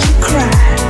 just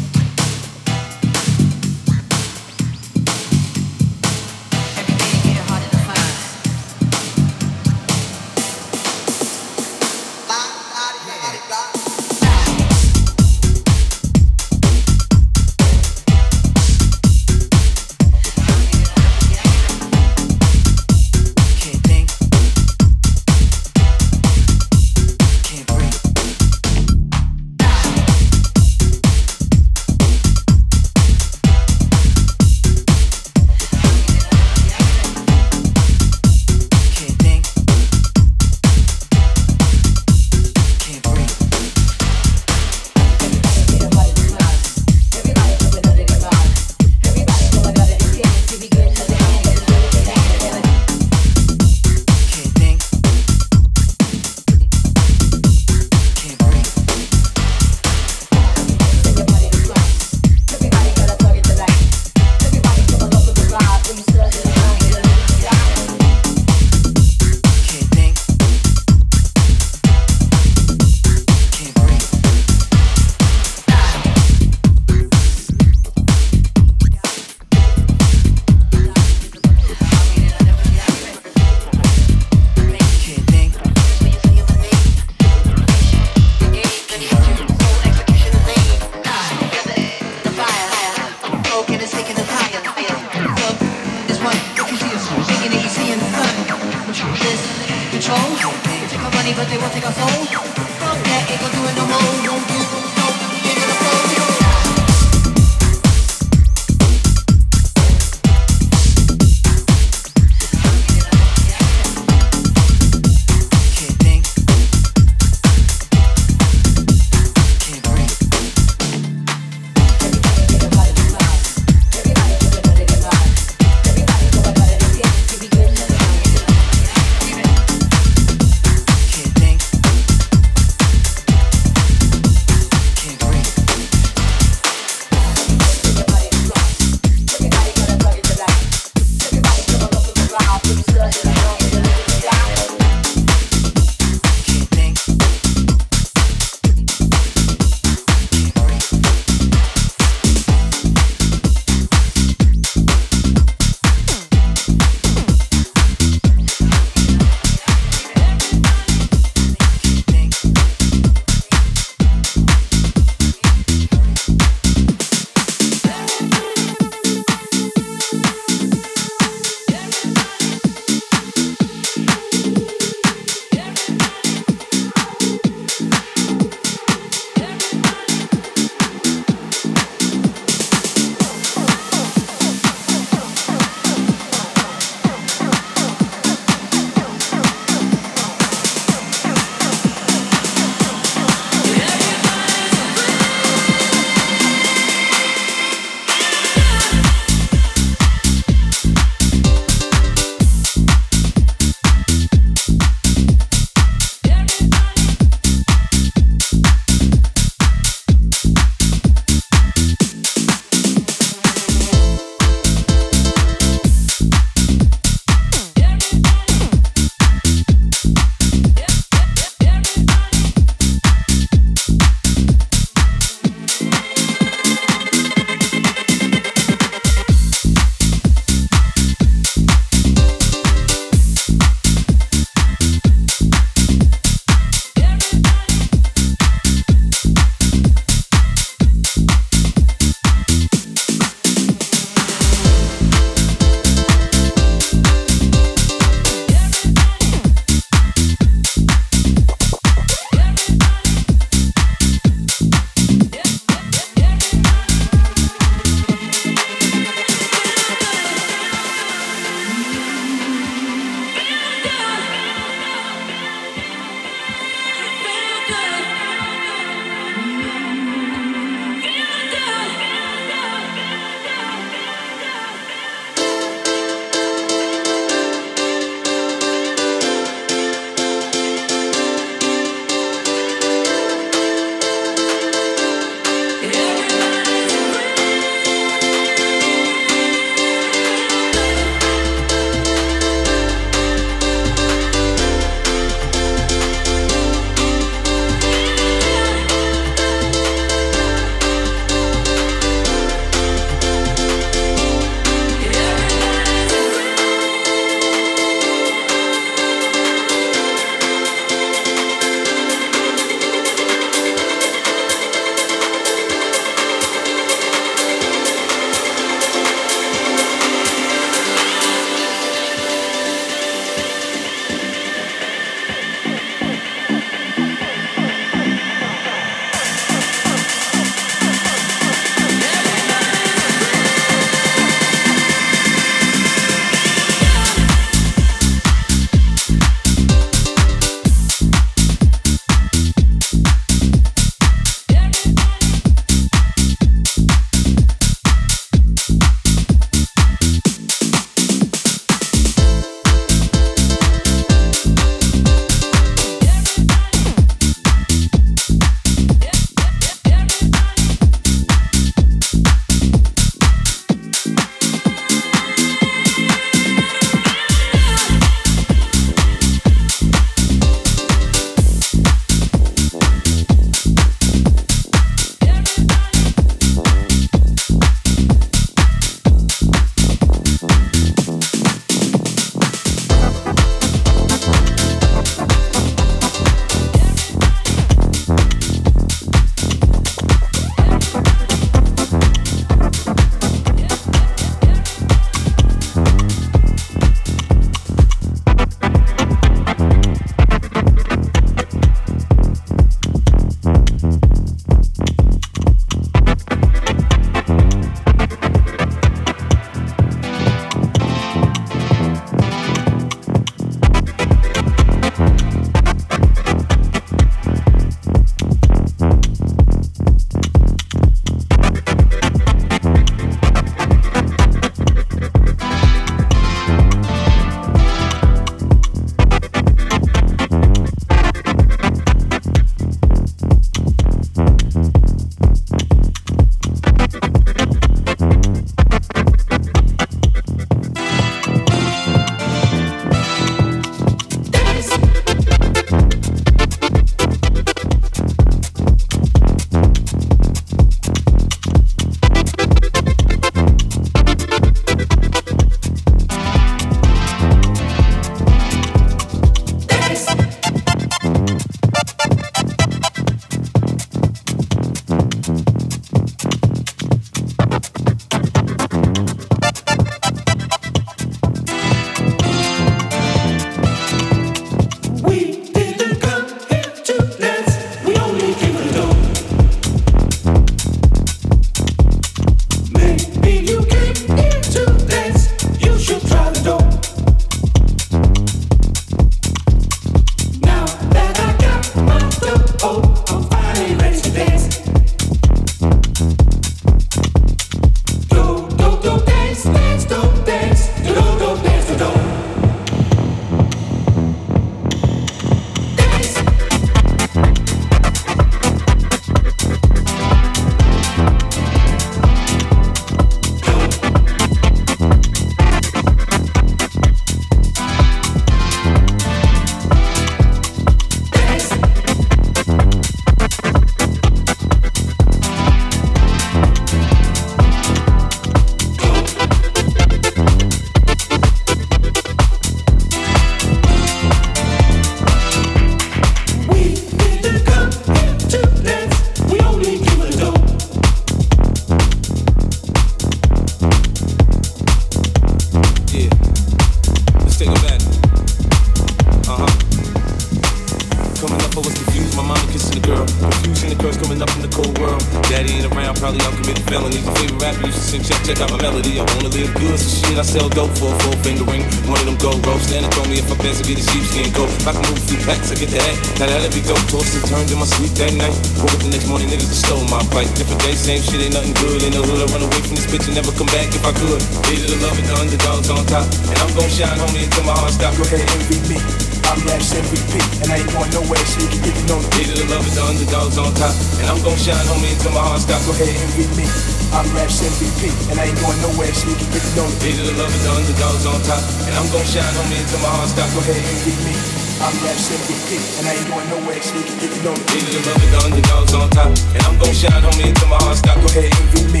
I sell dope for a full finger ring. One of them gold ropes. Santa told me if I pass, I get a sheepskin coat. If I can move a few packs, I get the hat. Now that'll be dope. Tossed and turned in my sleep that night. Woke up the next morning, niggas just stole my bike. Different day, same shit, ain't nothing good. In the hood, I run away from this bitch and never come back if I could. Hated the love and the underdogs on top. And I'm gon' shine, homie, until my heart stop. Go ahead, envy me. I'm Raps MVP, and I ain't going nowhere, so you can get to know me. Hated the love and the underdogs on top. And I'm gon' shine, homie, until my heart stop. Go ahead, envy me. I'm Raps MVP, and I ain't going nowhere, so you can get to know me. Hated the love and the underdogs on top. And I'm gon' shine, on me until my heart stops. Go ahead, me. I'm Raps MVP, and I ain't going nowhere, so you can get to know me. Hated the love and the underdogs on top. And I'm gon' shine, on me until my heart stops. Go ahead, me.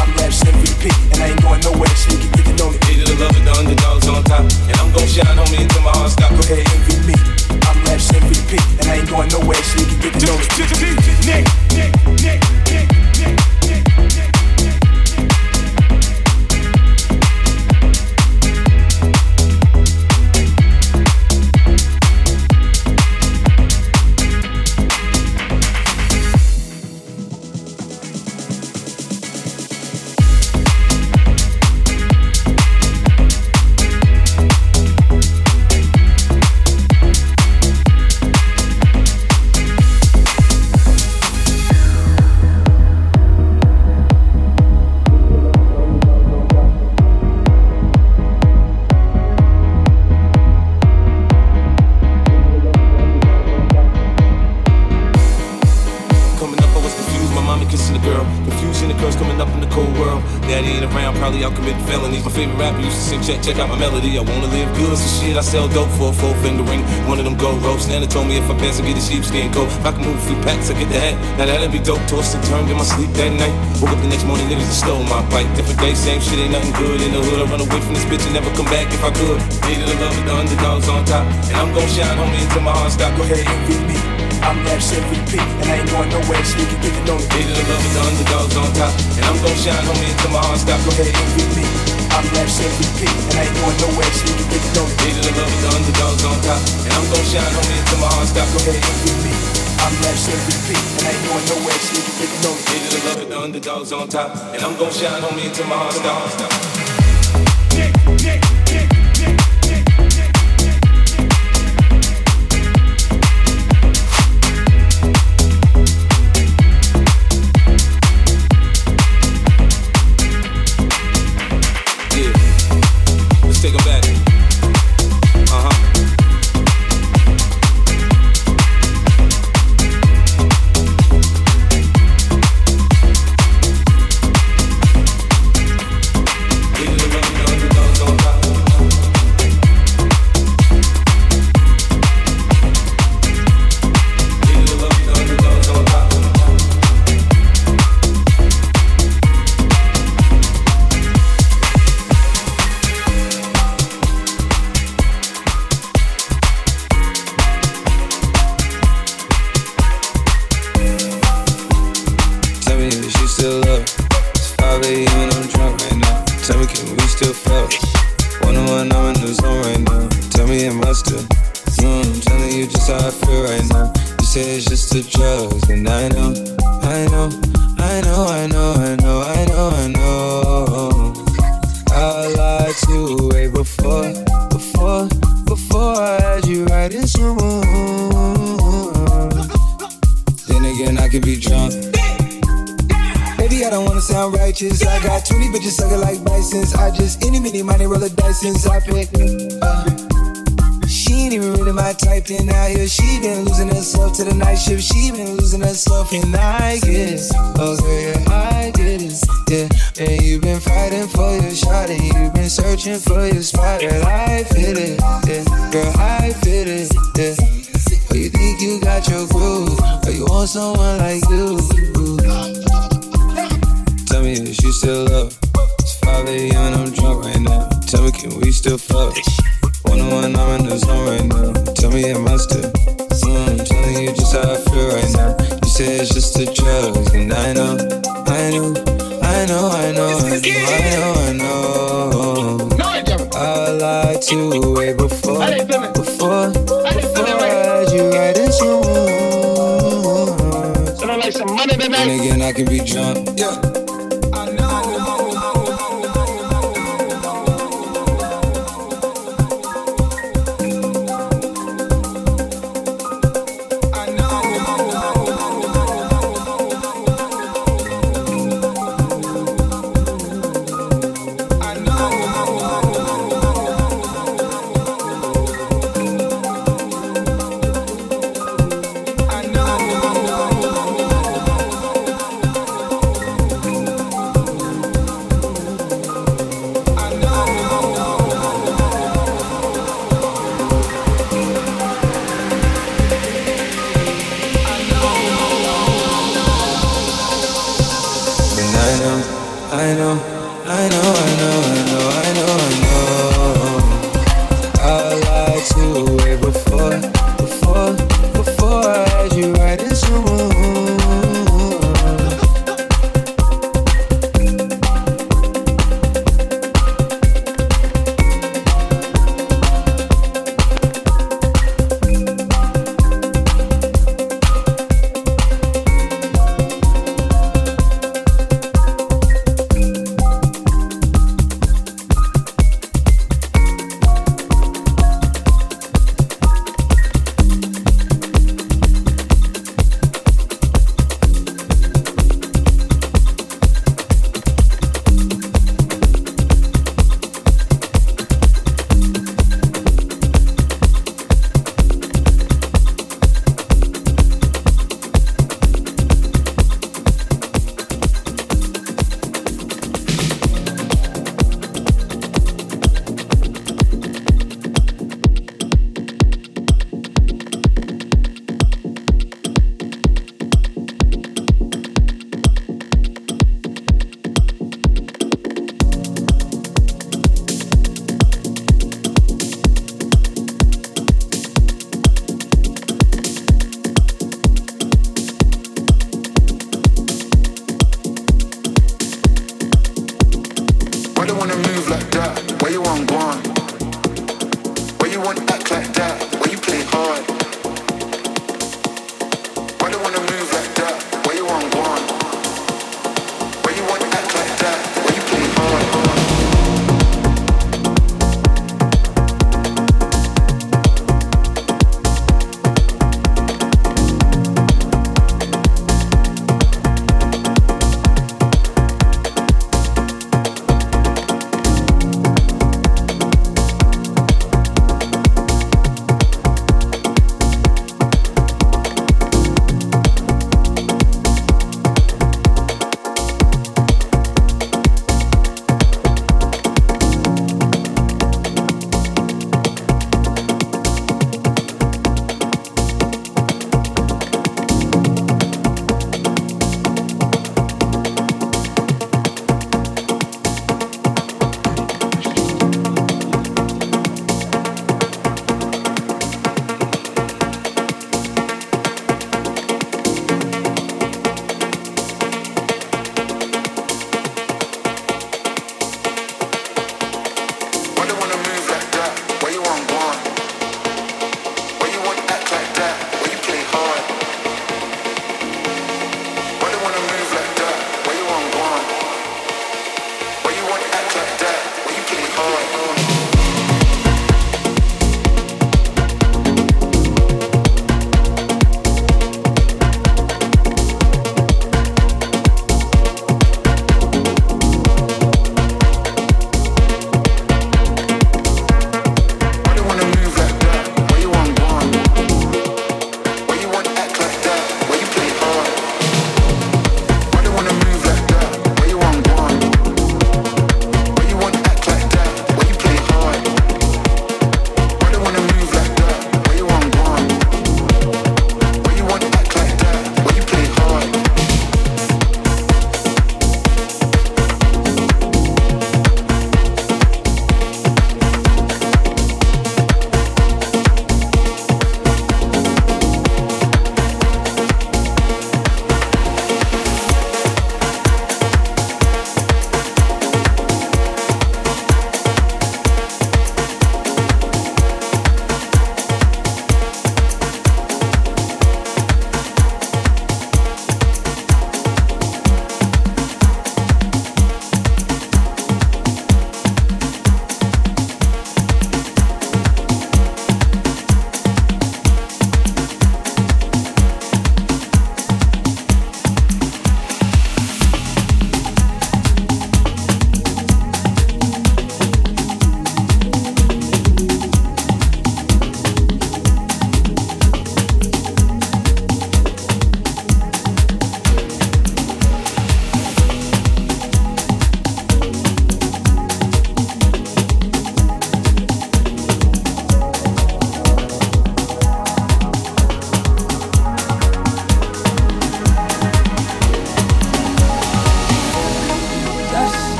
I'm Raps MVP, and I ain't going nowhere, so you can get to know me. Hated the love and the underdogs on top. And I'm gon' shine, on me until my heart stops. Go ahead, me. I'm Raps MVP, and I ain't going nowhere, so you can get to know me. Nick, Nick, Nick, Nick. Favorite rapper used to sing, check, check out my melody. I wanna live good, so shit, I sell dope for a four finger ring. One of them gold ropes. Nana told me if I pass, I get a sheepskin coat. If I can move a few packs, I get the hat. Now that'll be dope. Tossed and turned in my sleep that night. Woke up the next morning, niggas just stole my bike. Different day, same shit, ain't nothing good. In the hood, I run away from this bitch and never come back if I could. Hated the love of the underdogs on top. And I'm gon' shine, homie, until my heart stop. Go ahead, and envy me. I'm Raps MVP, and I ain't going nowhere, so you can get to know me. Hated the love of the underdogs on top. And I'm gon' shine, homie, until my heart stop. Go ahead, and envy me. I'm Raps MVP, and I ain't going nowhere, so you can get know me. Hated the love of the underdogs on top. And I'm gon' shine, homie, until my heart stop. Go ahead, me. I'm Raps MVP, and I ain't going nowhere, so you can get to know me. Hated the love of the underdogs on top. And I'm gon' shine, homie, until my heart stop. Nick,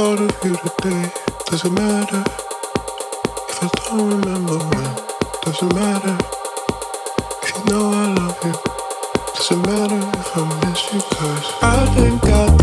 thought of you today. Doesn't matter if I don't remember when. Doesn't matter if you know I love you. Doesn't matter if I miss you, cause I think I.